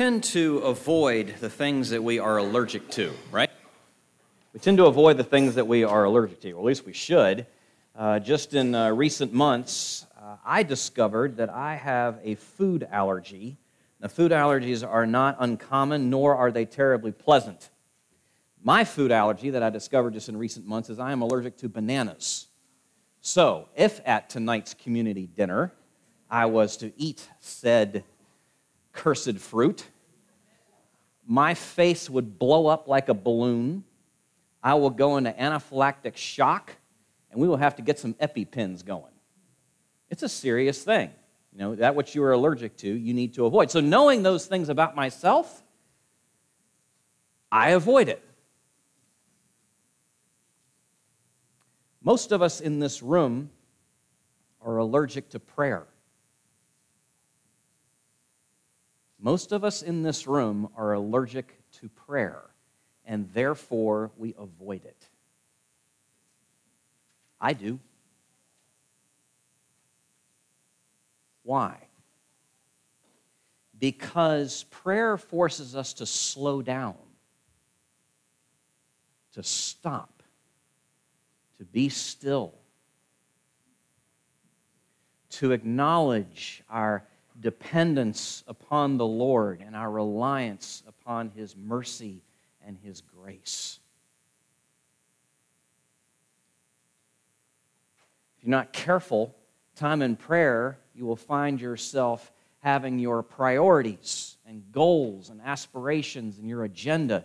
tend to avoid the things that we are allergic to, right? We tend to avoid the things that we are allergic to, or at least we should. Uh, just in uh, recent months, uh, I discovered that I have a food allergy. Now, food allergies are not uncommon, nor are they terribly pleasant. My food allergy that I discovered just in recent months is I am allergic to bananas. So, if at tonight's community dinner I was to eat said cursed fruit, my face would blow up like a balloon. I will go into anaphylactic shock, and we will have to get some EpiPens going. It's a serious thing. You know, that what you are allergic to, you need to avoid. So, knowing those things about myself, I avoid it. Most of us in this room are allergic to prayer. Most of us in this room are allergic to prayer, and therefore we avoid it. I do. Why? Because prayer forces us to slow down, to stop, to be still, to acknowledge our dependence upon the Lord and our reliance upon His mercy and His grace. If you're not careful, time in prayer, you will find yourself having your priorities and goals and aspirations and your agenda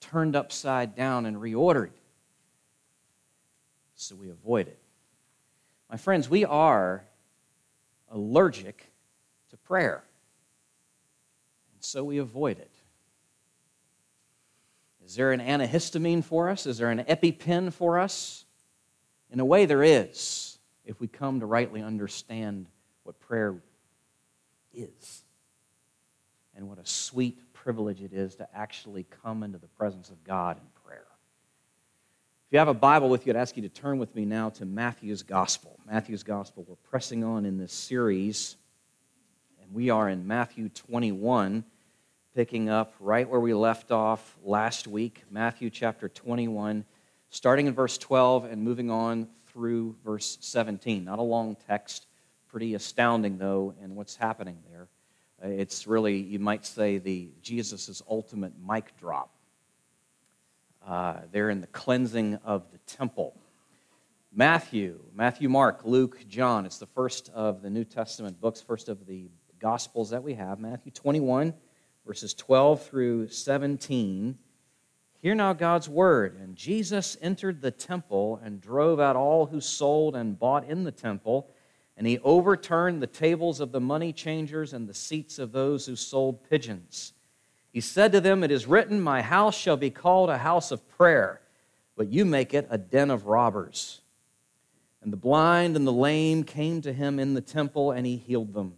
turned upside down and reordered. So we avoid it. My friends, we are allergic prayer. And so we avoid it. Is there an antihistamine for us? Is there an EpiPen for us? In a way, there is, if we come to rightly understand what prayer is and what a sweet privilege it is to actually come into the presence of God in prayer. If you have a Bible with you, I'd ask you to turn with me now to Matthew's Gospel. Matthew's Gospel. We're pressing on in this series we are in Matthew 21, picking up right where we left off last week. Matthew chapter 21, starting in verse 12 and moving on through verse 17. Not a long text, pretty astounding, though, in what's happening there. Uh, it's really, you might say, the Jesus' ultimate mic drop. Uh, they're in the cleansing of the temple. Matthew, Matthew, Mark, Luke, John. It's the first of the New Testament books, first of the Gospels that we have Matthew 21, verses 12 through 17. Hear now God's word. And Jesus entered the temple and drove out all who sold and bought in the temple. And he overturned the tables of the money changers and the seats of those who sold pigeons. He said to them, It is written, My house shall be called a house of prayer, but you make it a den of robbers. And the blind and the lame came to him in the temple, and he healed them.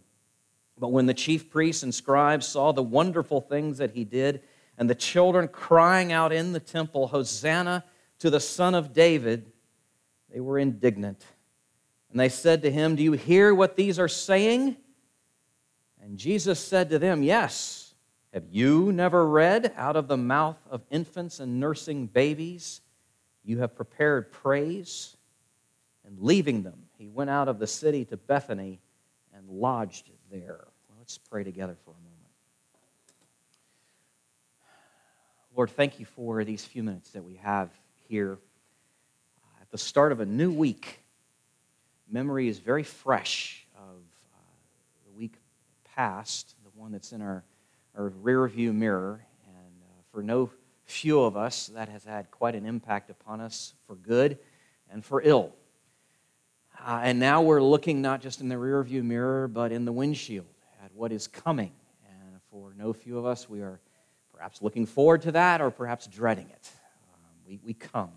But when the chief priests and scribes saw the wonderful things that he did, and the children crying out in the temple, Hosanna to the Son of David, they were indignant. And they said to him, Do you hear what these are saying? And Jesus said to them, Yes. Have you never read, Out of the mouth of infants and nursing babies, you have prepared praise? And leaving them, he went out of the city to Bethany and lodged there. Well, let's pray together for a moment. Lord, thank you for these few minutes that we have here at the start of a new week. Memory is very fresh of uh, the week past, the one that's in our, our rear view mirror. And uh, for no few of us, that has had quite an impact upon us for good and for ill. Uh, and now we're looking not just in the rearview mirror, but in the windshield at what is coming. And for no few of us, we are perhaps looking forward to that or perhaps dreading it. Um, we, we come.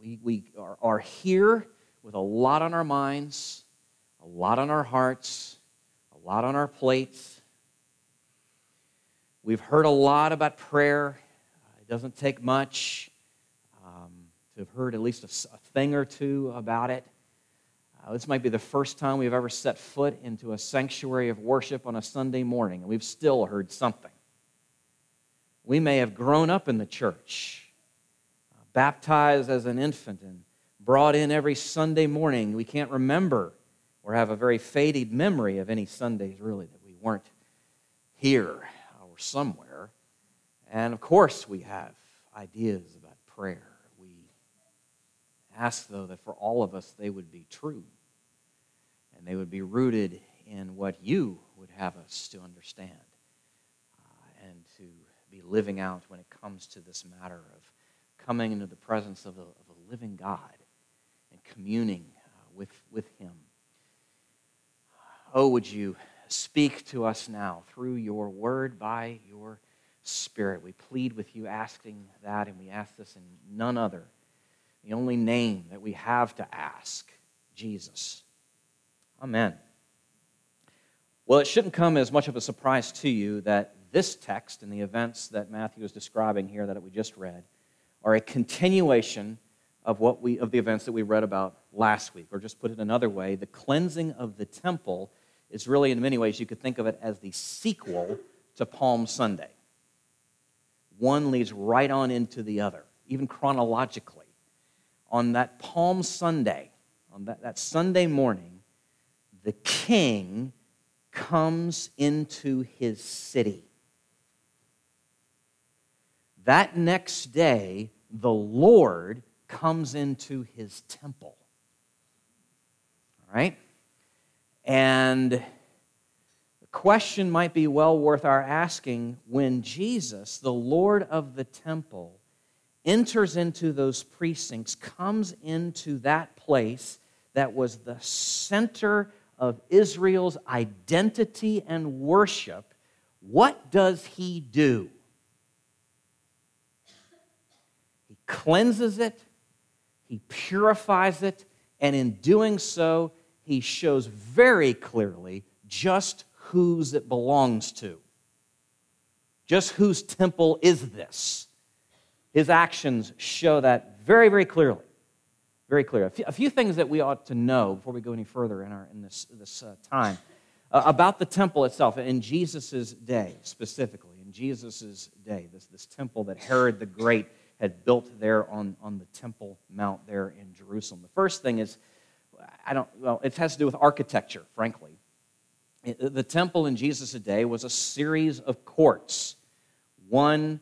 We, we are, are here with a lot on our minds, a lot on our hearts, a lot on our plates. We've heard a lot about prayer. Uh, it doesn't take much um, to have heard at least a, a thing or two about it. Uh, this might be the first time we've ever set foot into a sanctuary of worship on a Sunday morning, and we've still heard something. We may have grown up in the church, uh, baptized as an infant, and brought in every Sunday morning. We can't remember or have a very faded memory of any Sundays, really, that we weren't here or somewhere. And of course, we have ideas about prayer. We ask, though, that for all of us they would be true and they would be rooted in what you would have us to understand uh, and to be living out when it comes to this matter of coming into the presence of a, of a living God and communing uh, with, with Him. Oh, would you speak to us now through your word by your spirit? We plead with you asking that, and we ask this in none other, the only name that we have to ask Jesus. Amen. Well, it shouldn't come as much of a surprise to you that this text and the events that Matthew is describing here that we just read are a continuation of what we of the events that we read about last week. Or just put it another way the cleansing of the temple is really in many ways you could think of it as the sequel to palm sunday. One leads right on into the other even chronologically. On that palm sunday on that, that sunday morning the king comes into his city that next day the lord comes into his temple. All right? And the question might be well worth our asking when Jesus, the Lord of the temple, enters into those precincts, comes into that place that was the center of Israel's identity and worship, what does he do? He cleanses it, he purifies it, and in doing so, he shows very clearly just whose it belongs to. Just whose temple is this? His actions show that very, very clearly. Very clear. A few, things that we ought to know before we go any further in, our, in this, this uh, time uh, about the temple itself in Jesus' day, specifically. In Jesus' day, this, this temple that Herod the Great had built there on, on the Temple Mount there in Jerusalem. The first thing is, I don't, well, it has to do with architecture, frankly. The temple in Jesus' day was a series of courts, one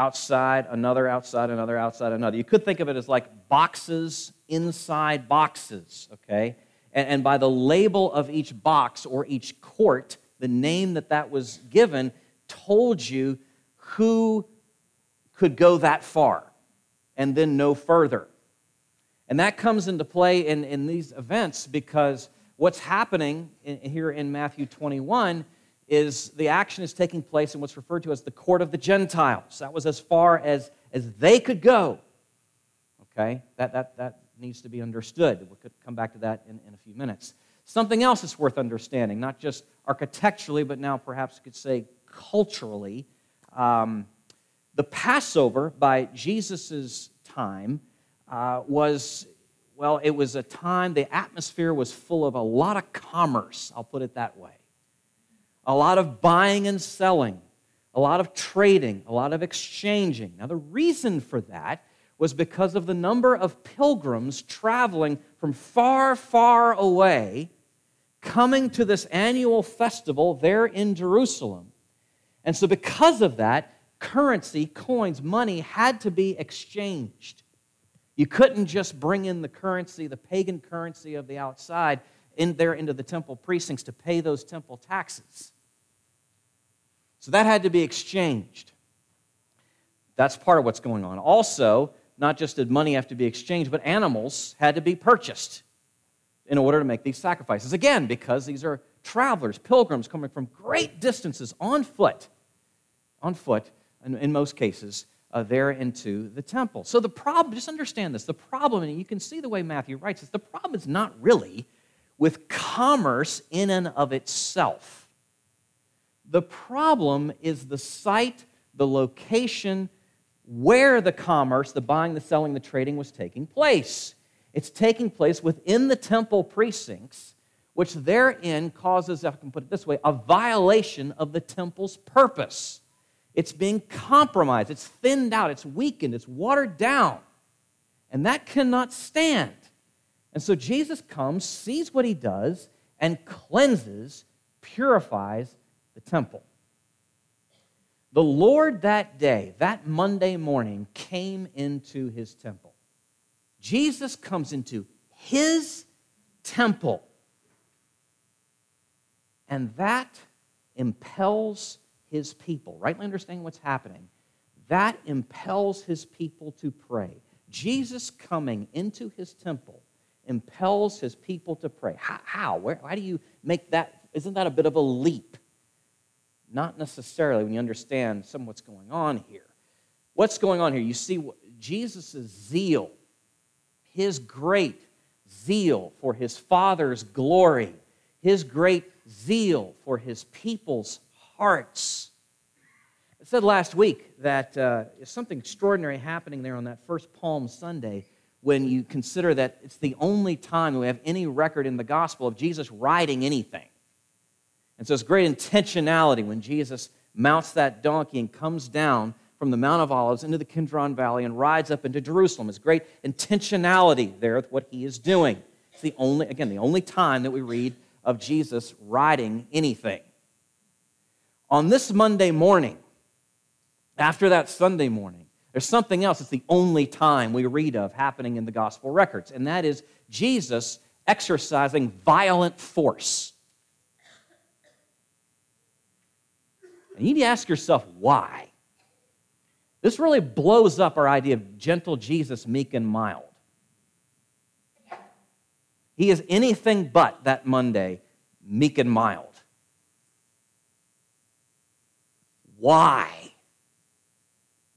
outside, another outside, another outside, another. You could think of it as like boxes inside boxes, okay? And, and by the label of each box or each court, the name that that was given told you who could go that far and then no further. And that comes into play in, in these events because what's happening in, here in Matthew 21 is the action is taking place in what's referred to as the court of the Gentiles. That was as far as, as they could go. Okay? That, that, that needs to be understood. We could come back to that in, in a few minutes. Something else is worth understanding, not just architecturally, but now perhaps you could say culturally. Um, the Passover by Jesus' time uh, was, well, it was a time, the atmosphere was full of a lot of commerce, I'll put it that way. A lot of buying and selling, a lot of trading, a lot of exchanging. Now, the reason for that was because of the number of pilgrims traveling from far, far away, coming to this annual festival there in Jerusalem. And so, because of that, currency, coins, money had to be exchanged. You couldn't just bring in the currency, the pagan currency of the outside, in there into the temple precincts to pay those temple taxes. So that had to be exchanged. That's part of what's going on. Also, not just did money have to be exchanged, but animals had to be purchased in order to make these sacrifices. Again, because these are travelers, pilgrims coming from great distances on foot, on foot in, in most cases, uh, there into the temple. So the problem, just understand this, the problem, and you can see the way Matthew writes this, the problem is not really with commerce in and of itself. The problem is the site, the location, where the commerce, the buying, the selling, the trading was taking place. It's taking place within the temple precincts, which therein causes, if I can put it this way, a violation of the temple's purpose. it's being compromised, it's thinned out, it's weakened, it's watered down. And that cannot stand. And so Jesus comes, sees what he does, and cleanses, purifies the temple. The Lord that day, that Monday morning, came into his temple. Jesus comes into his temple. And that impels his people, rightly understanding what's happening, that impels his people to pray. Jesus coming into his temple impels his people to pray. How? Where, why do you make that? Isn't that a bit of a leap? Not necessarily when you understand some of what's going on here. What's going on here? You see Jesus' zeal, his great zeal for his Father's glory, his great zeal for his people's hearts. I said last week that uh, something extraordinary happening there on that first Palm Sunday when you consider that it's the only time we have any record in the gospel of Jesus riding anything. And so it's great intentionality when Jesus mounts that donkey and comes down from the Mount of Olives into the Kidron Valley and rides up into Jerusalem. It's great intentionality there with what he is doing. It's the only, again, the only time that we read of Jesus riding anything. On this Monday morning, after that Sunday morning, there's something else. It's the only time we read of happening in the gospel records, and that is Jesus exercising violent force. You need to ask yourself why. This really blows up our idea of gentle Jesus, meek and mild. He is anything but that Monday, meek and mild. Why?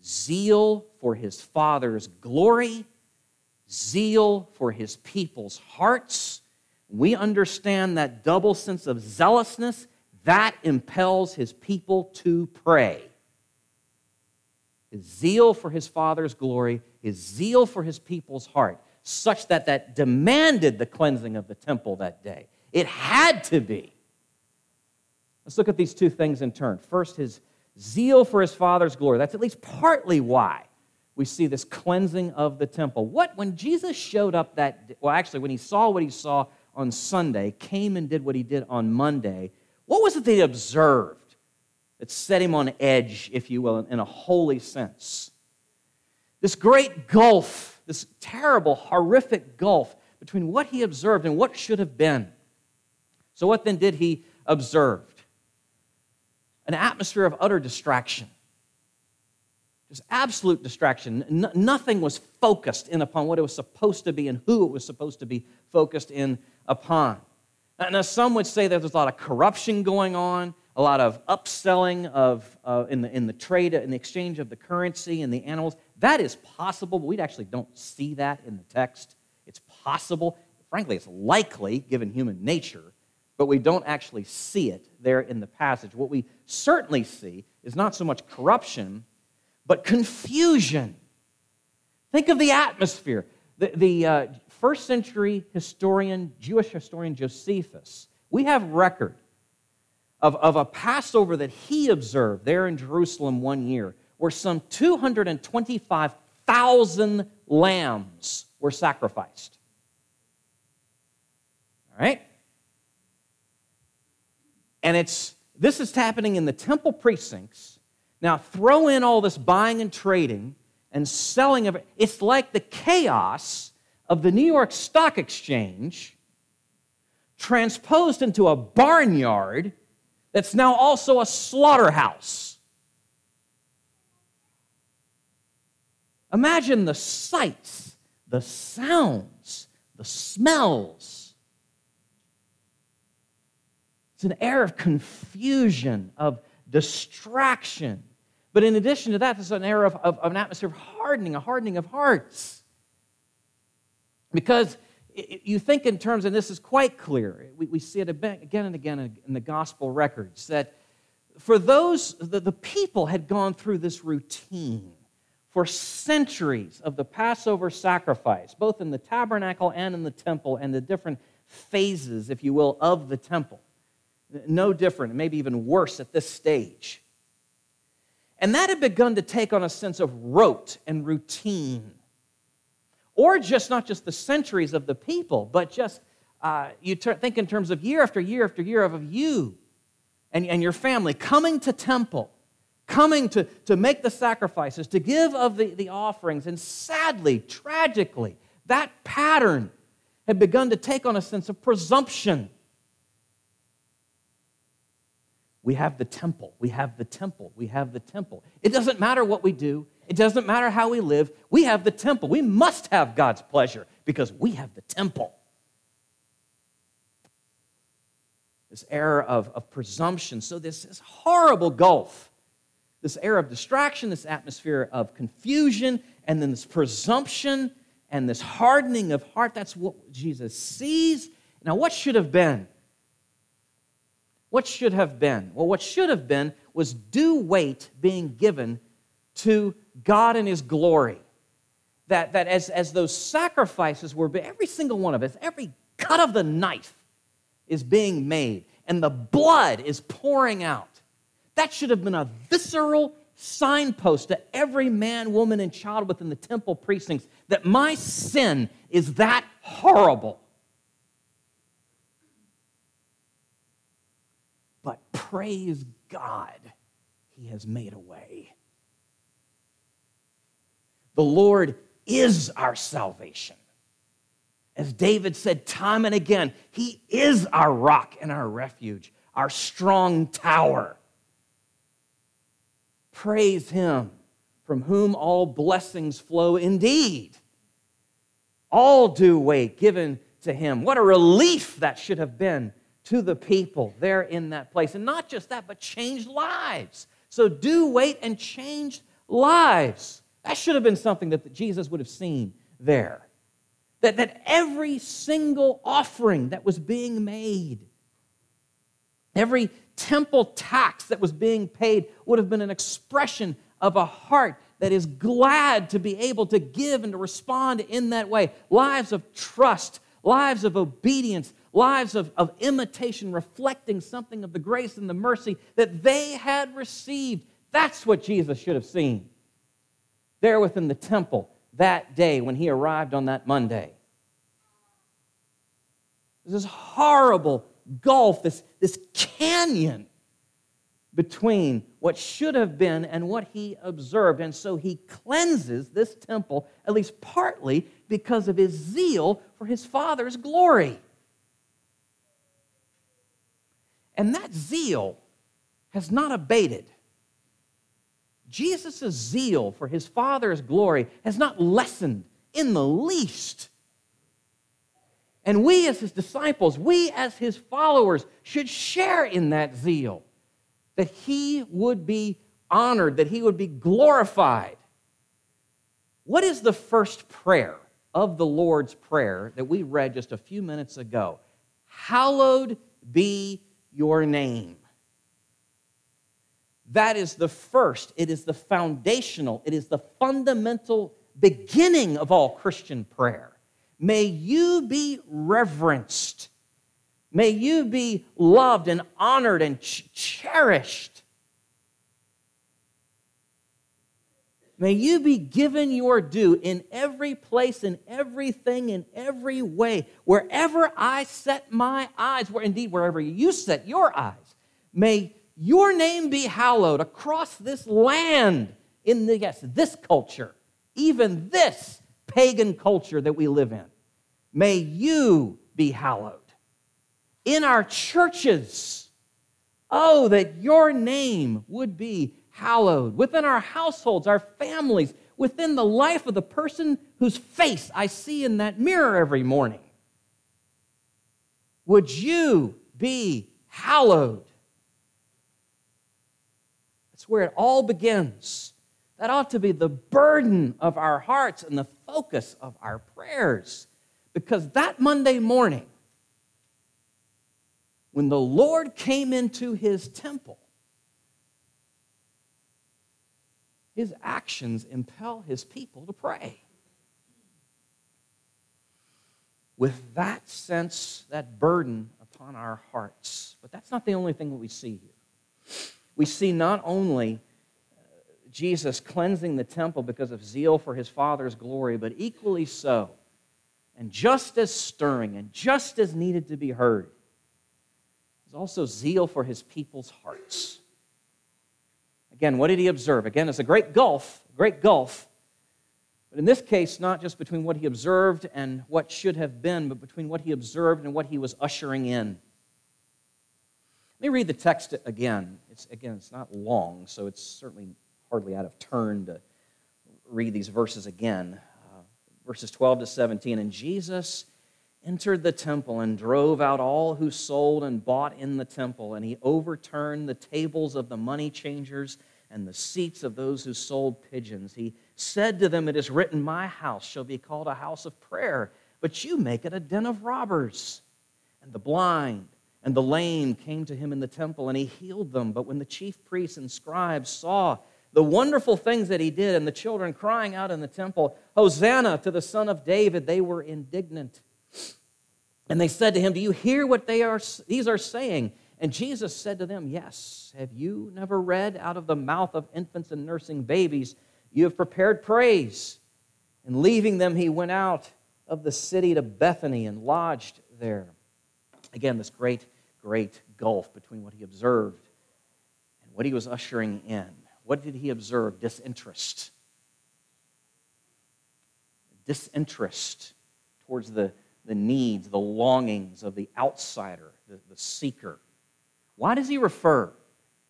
zeal for his Father's glory, zeal for his people's hearts. We understand that double sense of zealousness that impels his people to pray. His zeal for his Father's glory, his zeal for his people's heart, such that that demanded the cleansing of the temple that day. It had to be. Let's look at these two things in turn. First, his zeal for his father's glory. That's at least partly why we see this cleansing of the temple. What, when Jesus showed up that, well, actually, when he saw what he saw on Sunday, came and did what he did on Monday, what was it they observed that set him on edge, if you will, in a holy sense? This great gulf, this terrible, horrific gulf between what he observed and what should have been. So, what then did he observe? an atmosphere of utter distraction. Just absolute distraction. Nothing was focused in upon what it was supposed to be and who it was supposed to be focused in upon. Now, some would say that there's a lot of corruption going on, a lot of upselling of, uh, in, the, in the trade, in the exchange of the currency and the animals. That is possible, but we actually don't see that in the text. It's possible. Frankly, it's likely, given human nature, but we don't actually see it there in the passage. What we certainly see is not so much corruption, but confusion. Think of the atmosphere. The, the uh, first century historian, Jewish historian Josephus, we have record of, of a Passover that he observed there in Jerusalem one year, where some 225,000 lambs were sacrificed. All right? And it's this is happening in the temple precincts. Now throw in all this buying and trading and selling of it. It's like the chaos of the New York Stock Exchange transposed into a barnyard that's now also a slaughterhouse. Imagine the sights, the sounds, the smells it's an air of confusion, of distraction. But in addition to that, there's an air of, of, of an atmosphere of hardening, a hardening of hearts. Because you think in terms, and this is quite clear, we, see it again and again in the gospel records, that for those, the people had gone through this routine for centuries of the Passover sacrifice, both in the tabernacle and in the temple, and the different phases, if you will, of the temple no different, maybe even worse at this stage. And that had begun to take on a sense of rote and routine. Or just not just the centuries of the people, but just uh, you ter- think in terms of year after year after year of you and, and your family coming to temple, coming to, to make the sacrifices, to give of the, the offerings. And sadly, tragically, that pattern had begun to take on a sense of presumption. We have the temple, we have the temple, we have the temple. It doesn't matter what we do, it doesn't matter how we live, we have the temple. We must have God's pleasure because we have the temple. this era of, of presumption. So, this, this horrible gulf, this era of distraction, this atmosphere of confusion, and then this presumption and this hardening of heart that's what Jesus sees. Now, what should have been? What should have been? Well, what should have been was due weight being given to God and His glory. That, that as, as those sacrifices were, every single one of us, every cut of the knife, is being made and the blood is pouring out. That should have been a visceral signpost to every man, woman, and child within the temple precincts that my sin is that horrible. But praise God, He has made a way. The Lord is our salvation. As David said time and again, He is our rock and our refuge, our strong tower. Praise Him, from whom all blessings flow indeed. All due weight given to Him. What a relief that should have been to the people there in that place. And not just that, but changed lives. So due weight and changed lives. That should have been something that Jesus would have seen there that, that every single offering that was being made, every temple tax that was being paid would have been an expression of a heart that is glad to be able to give and to respond in that way. Lives of trust, lives of obedience, lives of, of imitation, reflecting something of the grace and the mercy that they had received. That's what Jesus should have seen there within the temple that day when he arrived on that Monday. There's this horrible gulf, this, this canyon between what should have been and what he observed. And so he cleanses this temple, at least partly because of his zeal for his father's glory. And that zeal has not abated. Jesus' zeal for his Father's glory has not lessened in the least. And we, as his disciples, we, as his followers, should share in that zeal that he would be honored, that he would be glorified. What is the first prayer of the Lord's Prayer that we read just a few minutes ago? Hallowed be your name. That is the first, it is the foundational, it is the fundamental beginning of all Christian prayer. May you be reverenced. May you be loved and honored and ch- cherished. May you be given your due in every place, in everything, in every way. Wherever I set my eyes, where indeed wherever you set your eyes, may your name be hallowed across this land, in the, yes, this culture, even this pagan culture that we live in. May you be hallowed. In our churches, oh, that your name would be hallowed. Within our households, our families, within the life of the person whose face I see in that mirror every morning. Would you be hallowed? That's where it all begins. That ought to be the burden of our hearts and the focus of our prayers. Because that Monday morning, when the Lord came into his temple, his actions impel his people to pray. With that sense, that burden upon our hearts. But that's not the only thing that we see here we see not only uh, Jesus cleansing the temple because of zeal for his Father's glory, but equally so, and just as stirring and just as needed to be heard, is also zeal for his people's hearts. Again, what did he observe? Again, it's a great gulf, great gulf. But in this case, not just between what he observed and what should have been, but between what he observed and what he was ushering in. Let me read the text again. It's, again, it's not long, so it's certainly hardly out of turn to read these verses again. Uh, verses 12 to 17. And Jesus entered the temple and drove out all who sold and bought in the temple, and he overturned the tables of the money changers and the seats of those who sold pigeons. He said to them, It is written, My house shall be called a house of prayer, but you make it a den of robbers. And the blind and the lame came to him in the temple, and he healed them. But when the chief priests and scribes saw the wonderful things that he did, and the children crying out in the temple, Hosanna to the Son of David, they were indignant. And they said to him, Do you hear what they are, these are saying? And Jesus said to them, Yes. Have you never read out of the mouth of infants and nursing babies, You have prepared praise? And leaving them, he went out of the city to Bethany and lodged there. Again, this great, great gulf between what he observed and what he was ushering in. What did he observe? Disinterest. Disinterest towards the, the needs, the longings of the outsider, the, the seeker. Why does he refer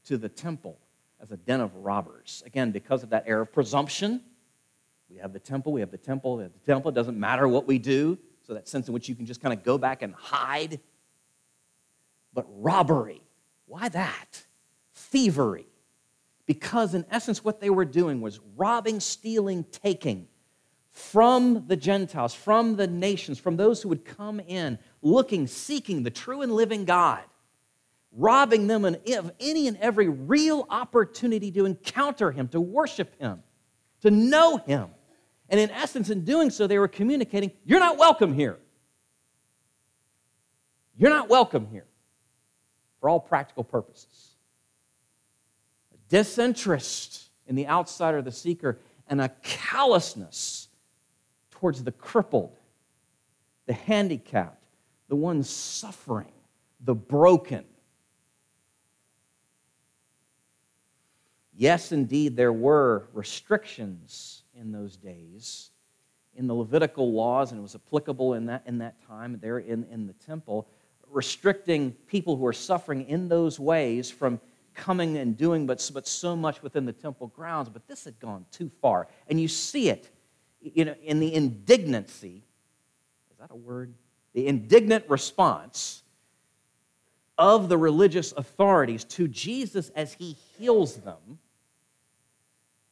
to the temple as a den of robbers? Again, because of that air of presumption. We have the temple, we have the temple, we have the temple. It doesn't matter what we do. So, that sense in which you can just kind of go back and hide. But robbery, why that? Thievery. Because, in essence, what they were doing was robbing, stealing, taking from the Gentiles, from the nations, from those who would come in looking, seeking the true and living God, robbing them of any and every real opportunity to encounter Him, to worship Him, to know Him. And in essence, in doing so, they were communicating, You're not welcome here. You're not welcome here for all practical purposes. A disinterest in the outsider, the seeker, and a callousness towards the crippled, the handicapped, the ones suffering, the broken. Yes, indeed, there were restrictions in those days in the Levitical laws, and it was applicable in that, in that time there in, in the temple, restricting people who are suffering in those ways from coming and doing but, but so much within the temple grounds. But this had gone too far. And you see it you know, in the indignancy, is that a word? The indignant response of the religious authorities to Jesus as he heals them,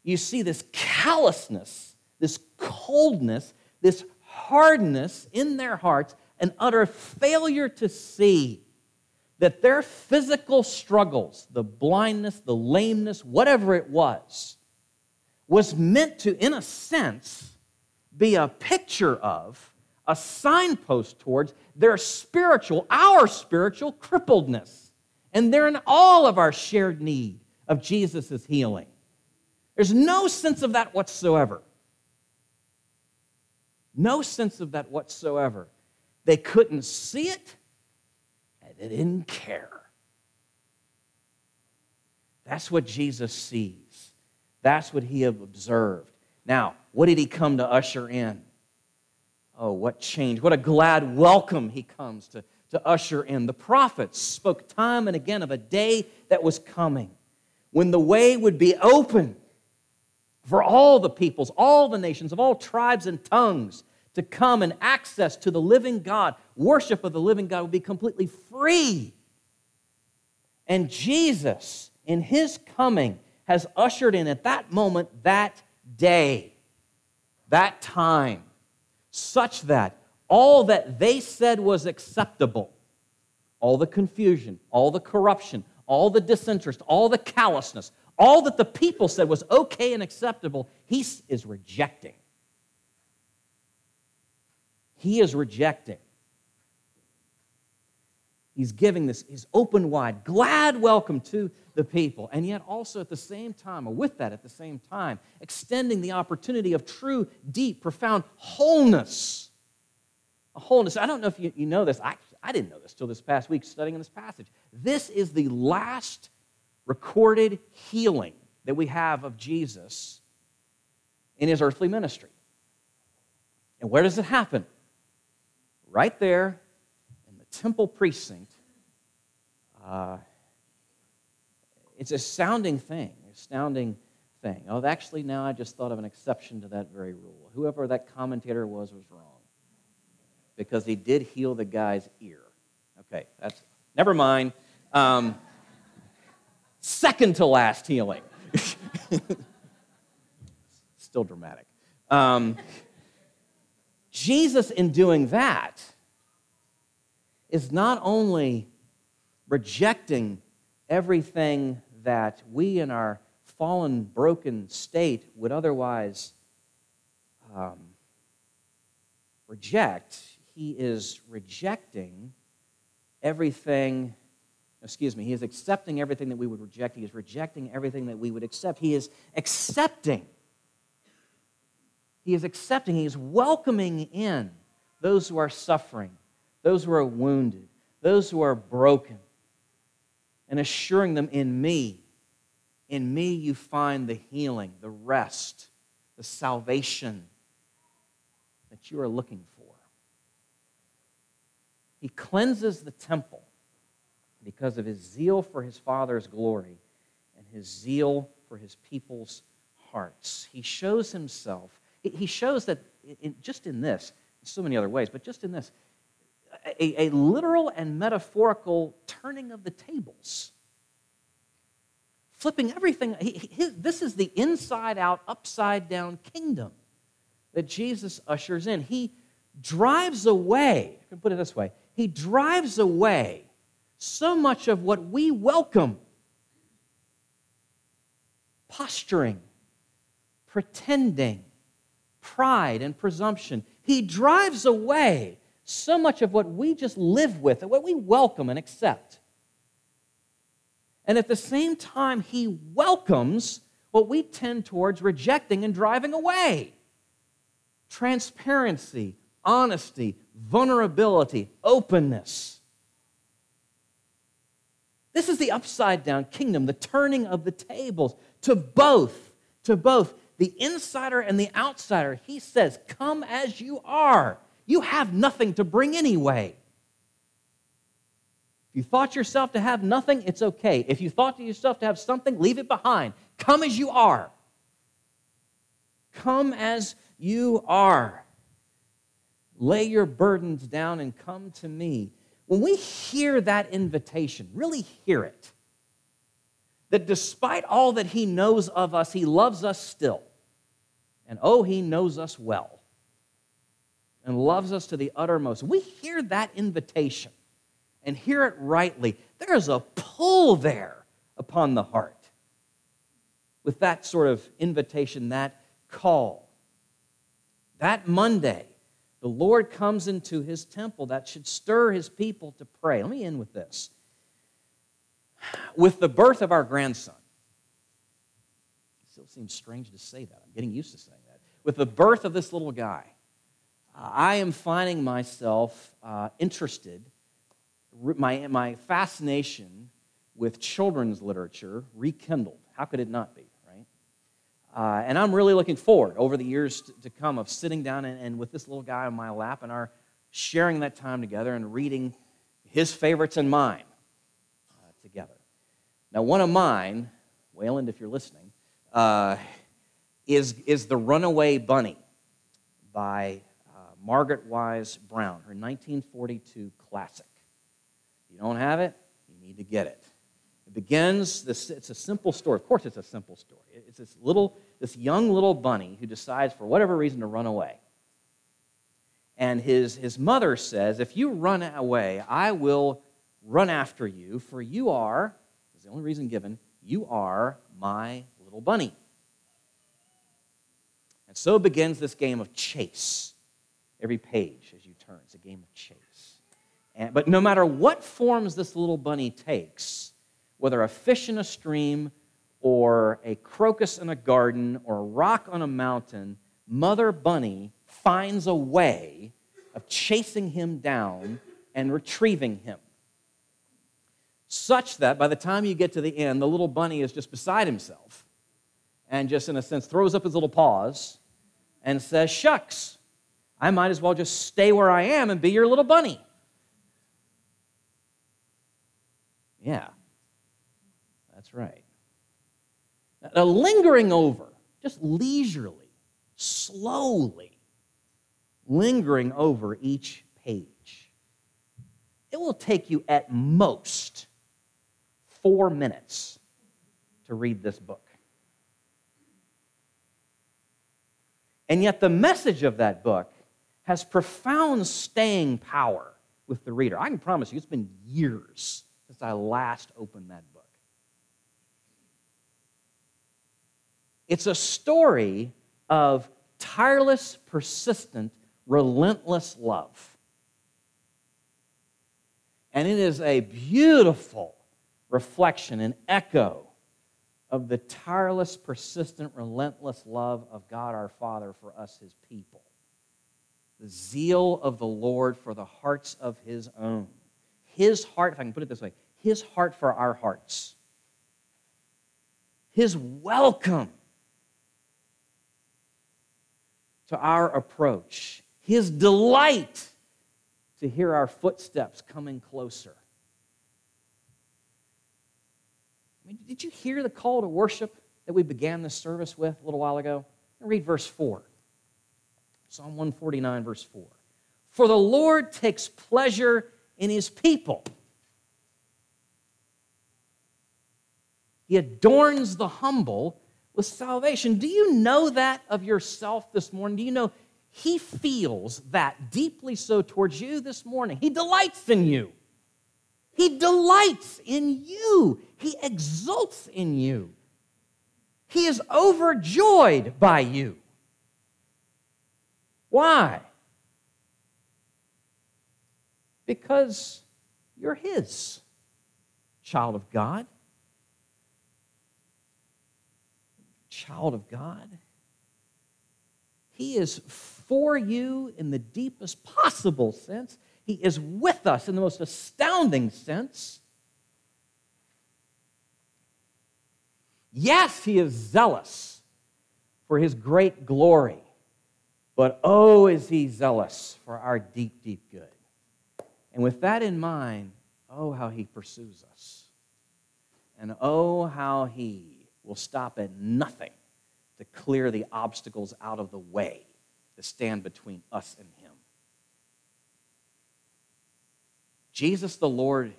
you see this callousness, this coldness, this hardness in their hearts, an utter failure to see that their physical struggles, the blindness, the lameness, whatever it was, was meant to, in a sense, be a picture of, a signpost towards their spiritual, our spiritual crippledness. And they're in all of our shared need of Jesus' healing. There's no sense of that whatsoever. No sense of that whatsoever. They couldn't see it, and they didn't care. That's what Jesus sees. That's what he observed. Now, what did he come to usher in? Oh, what change. What a glad welcome he comes to, to usher in. The prophets spoke time and again of a day that was coming when the way would be open for all the peoples, all the nations, of all tribes and tongues to come and access to the living God. Worship of the living God would be completely free. And Jesus, in his coming, has ushered in at that moment that day, that time, such that all that they said was acceptable, all the confusion, all the corruption, all the disinterest, all the callousness, all that the people said was okay and acceptable, he is rejecting. He is rejecting. he's giving this his open wide, glad welcome to the people. And yet, also at the same time, or with that at the same time, extending the opportunity of true, deep, profound wholeness. A wholeness. I don't know if you, you know this. I, I didn't know this till this past week studying in this passage. This is the last recorded healing that we have of Jesus in his earthly ministry. And where does it happen? Right there in the temple precinct. Uh, it's a astounding thing, astounding thing. Oh, actually, now I just thought of an exception to that very rule. Whoever that commentator was was wrong because he did heal the guy's ear. Okay, that's never mind. Um, second to last healing. Still dramatic. Um, Jesus, in doing that, is not only rejecting everything that we in our fallen, broken state would otherwise um, reject, he is rejecting everything, excuse me, he is accepting everything that we would reject. He is rejecting everything that we would accept. He is accepting. He is accepting, he is welcoming in those who are suffering, those who are wounded, those who are broken, and assuring them in me, in me you find the healing, the rest, the salvation that you are looking for. He cleanses the temple because of his zeal for his Father's glory and his zeal for his people's hearts. He shows himself, he shows that in, just in this, so many other ways, but just in this, a, a literal and metaphorical turning of the tables. Flipping everything. He, his, this is the inside out, upside down kingdom that Jesus ushers in. He drives away, I can put it this way, he drives away so much of what we welcome posturing, pretending, pride, and presumption. He drives away so much of what we just live with and what we welcome and accept. And at the same time, he welcomes what we tend towards rejecting and driving away transparency, honesty, vulnerability, openness. This is the upside down kingdom, the turning of the tables to both, to both the insider and the outsider. He says, Come as you are. You have nothing to bring anyway. If you thought yourself to have nothing, it's okay. If you thought to yourself to have something, leave it behind. Come as you are. Come as you are. Lay your burdens down and come to me. When we hear that invitation, really hear it, that despite all that He knows of us, He loves us still. And oh, He knows us well and loves us to the uttermost. We hear that invitation and hear it rightly. There's a pull there upon the heart with that sort of invitation, that call. That Monday, the Lord comes into his temple that should stir his people to pray. Let me end with this. With the birth of our grandson, it still seems strange to say that. I'm getting used to saying. With the birth of this little guy, uh, I am finding myself uh, interested, my, my fascination with children's literature rekindled. How could it not be? Right? Uh, and I'm really looking forward over the years to, to come of sitting down and, and, with this little guy on my lap and our sharing that time together and reading his favorites and mine uh, together. Now, one of mine, Wayland, if you're listening, uh, is, is The Runaway Bunny by uh, Margaret Wise Brown, her 1942 classic. If you don't have it, you need to get it. It begins, this, it's a simple story. Of course, it's a simple story. It's this little, this young little bunny who decides, for whatever reason, to run away. And his, his mother says, If you run away, I will run after you, for you are, is the only reason given, you are my little bunny. And so begins this game of chase. Every page as you turn, it's a game of chase. And, but no matter what forms this little bunny takes, whether a fish in a stream or a crocus in a garden or a rock on a mountain, Mother Bunny finds a way of chasing him down and retrieving him. Such that by the time you get to the end, the little bunny is just beside himself and just, in a sense, throws up his little paws and says, Shucks, I might as well just stay where I am and be your little bunny. Yeah, that's right. Now, lingering over, just leisurely, slowly, lingering over each page, it will take you at most four minutes to read this book. And yet, the message of that book has profound staying power with the reader. I can promise you, it's been years since I last opened that book. It's a story of tireless, persistent, relentless love. And it is a beautiful reflection, an echo of the tireless, persistent, relentless love of God our Father for us, his people. The zeal of the Lord for the hearts of his own. His heart, if I can put it this way, his heart for our hearts. His welcome to our approach. His delight to hear our footsteps coming closer. Did you hear the call to worship that we began this service with a little while ago? Read verse 4. Psalm 149, verse 4. For the Lord takes pleasure in his people. He adorns the humble with salvation. Do you know that of yourself this morning? Do you know he feels that deeply so towards you this morning? He delights in you. He delights in you. He exults in you. He is overjoyed by you. Why? Because you're His child of God. Child of God. He is for you in the deepest possible sense. He is with us in the most astounding sense. Yes, he is zealous for his great glory, but oh, is he zealous for our deep, deep good. And with that in mind, oh, how he pursues us. And oh, how he will stop at nothing to clear the obstacles out of the way that stand between us and him. Jesus, the Lord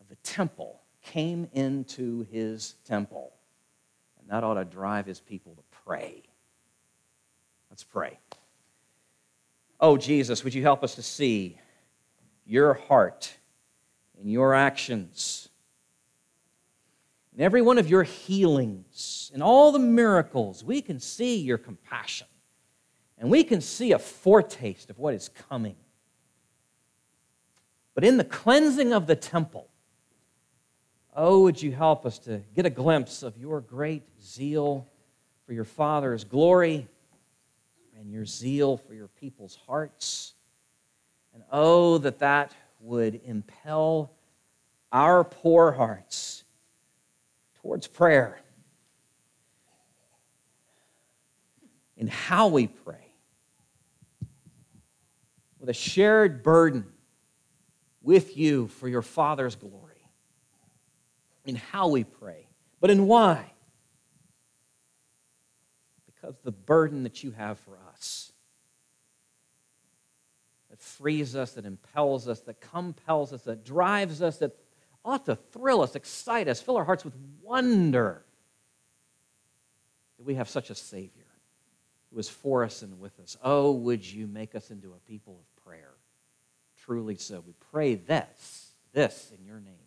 of the temple, came into his temple. And that ought to drive his people to pray. Let's pray. Oh, Jesus, would you help us to see your heart and your actions? In every one of your healings, in all the miracles, we can see your compassion. And we can see a foretaste of what is coming. But in the cleansing of the temple, oh, would you help us to get a glimpse of your great zeal for your Father's glory and your zeal for your people's hearts. And oh, that that would impel our poor hearts towards prayer in how we pray with a shared burden with you for your Father's glory. In how we pray, but in why. Because the burden that you have for us that frees us, that impels us, that compels us, that drives us, that ought to thrill us, excite us, fill our hearts with wonder that we have such a Savior who is for us and with us. Oh, would you make us into a people of prayer? Truly so. We pray this, this in your name.